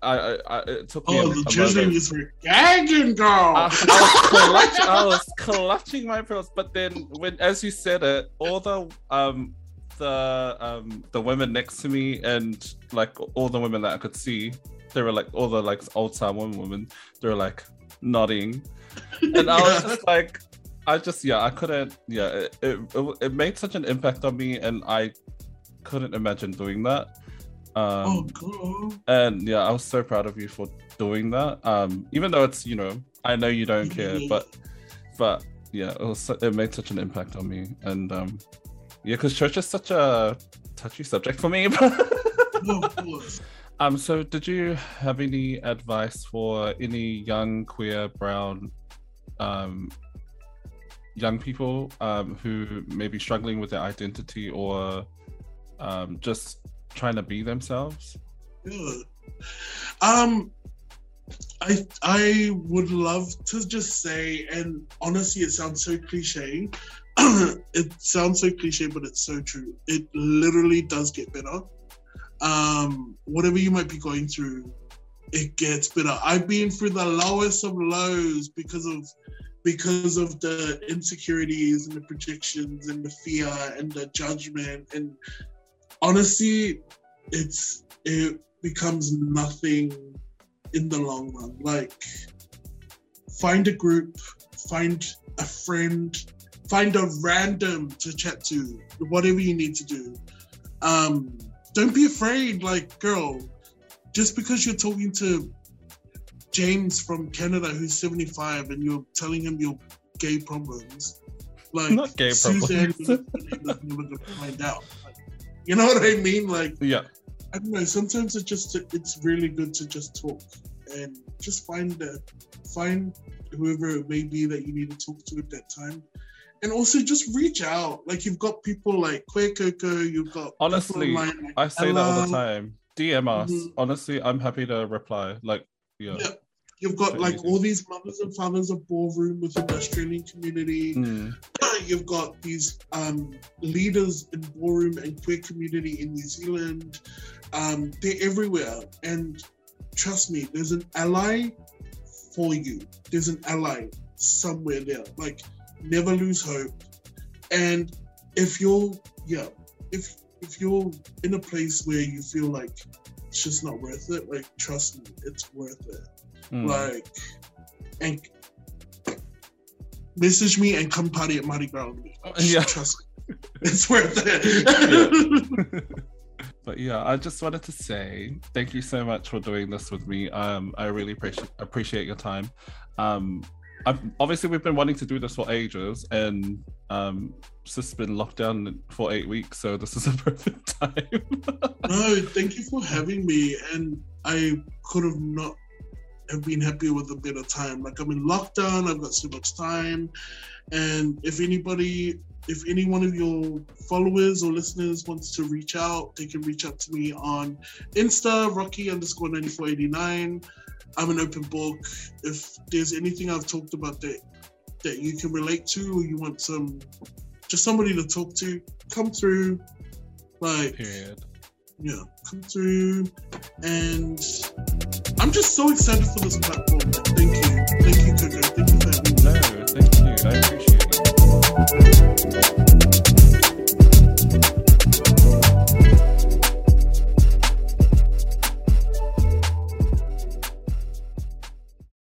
I, I, it took me. oh, a- the a church moment. ladies were gagging, girl. I, I was clutch, I was clutching my pearls, but then when, as you said it, all the um, the um, the women next to me and like all the women that I could see, they were like all the like old time women, women, they were like nodding, *laughs* and I was just like, I just yeah, I couldn't yeah, it, it it it made such an impact on me, and I couldn't imagine doing that. Um, oh, and yeah, I was so proud of you for doing that. Um, even though it's you know, I know you don't care, *laughs* but but yeah, it was it made such an impact on me, and um, yeah, because church is such a touchy subject for me. *laughs* No, of course. um, so did you have any advice for any young queer brown um young people um who may be struggling with their identity or um just trying to be themselves? Good. Um, I I would love to just say, and honestly, it sounds so cliche. *clears throat* it sounds so cliche, but it's so true. It literally does get better. Um, whatever you might be going through, it gets better. I've been through the lowest of lows because of because of the insecurities and the projections and the fear and the judgment and honestly it's it becomes nothing in the long run. Like, find a group, find a friend, find a random to chat to, whatever you need to do. Um, don't be afraid, like, girl, just because you're talking to James from Canada who's 75 and you're telling him your gay problems, like, Not gay Suzanne problems. never gonna find out. Like, you know what I mean? Like, Yeah. I don't know. Sometimes it's just it's really good to just talk and just find the find whoever it may be that you need to talk to at that time, and also just reach out. Like you've got people like Queer Coco, you've got Honestly, online like I say that all the time. DM us. Mhm. Honestly, I'm happy to reply. Like, yeah. Yeah. You've got like easy. all these mothers and fathers of ballroom within the Australian community. Mm. *clears throat* You've got these um, leaders in ballroom and queer community in New Zealand. Um, they're everywhere. And trust me, there's an ally for you. There's an ally somewhere there. Like, never lose hope. And if you're, yeah, if if you're in a place where you feel like it's just not worth it, like trust me, it's worth it. Mm. Like, and message me and come party at Mardi Gras with me. *laughs* Yeah. Trust me. It's worth it. *laughs* but yeah, I just wanted to say thank you so much for doing this with me. Um, I really appreciate appreciate your time. Um, I've, obviously we've been wanting to do this for ages, and um, just been locked down for eight weeks, so this is a *laughs* perfect time. *laughs* no, thank you for having me. And I could have not have been happier with a better time. Like I'm in lockdown, I've got so much time. And if anybody, if any one of your followers or listeners wants to reach out, they can reach out to me on Insta, Rocky underscore 9489. I'm an open book. If there's anything I've talked about that that you can relate to or you want some just somebody to talk to, come through. Like Period. yeah, come through. And I'm just so excited for this platform. Thank you. Thank you, Coco. Thank you for having me. No, thank you. I appreciate it.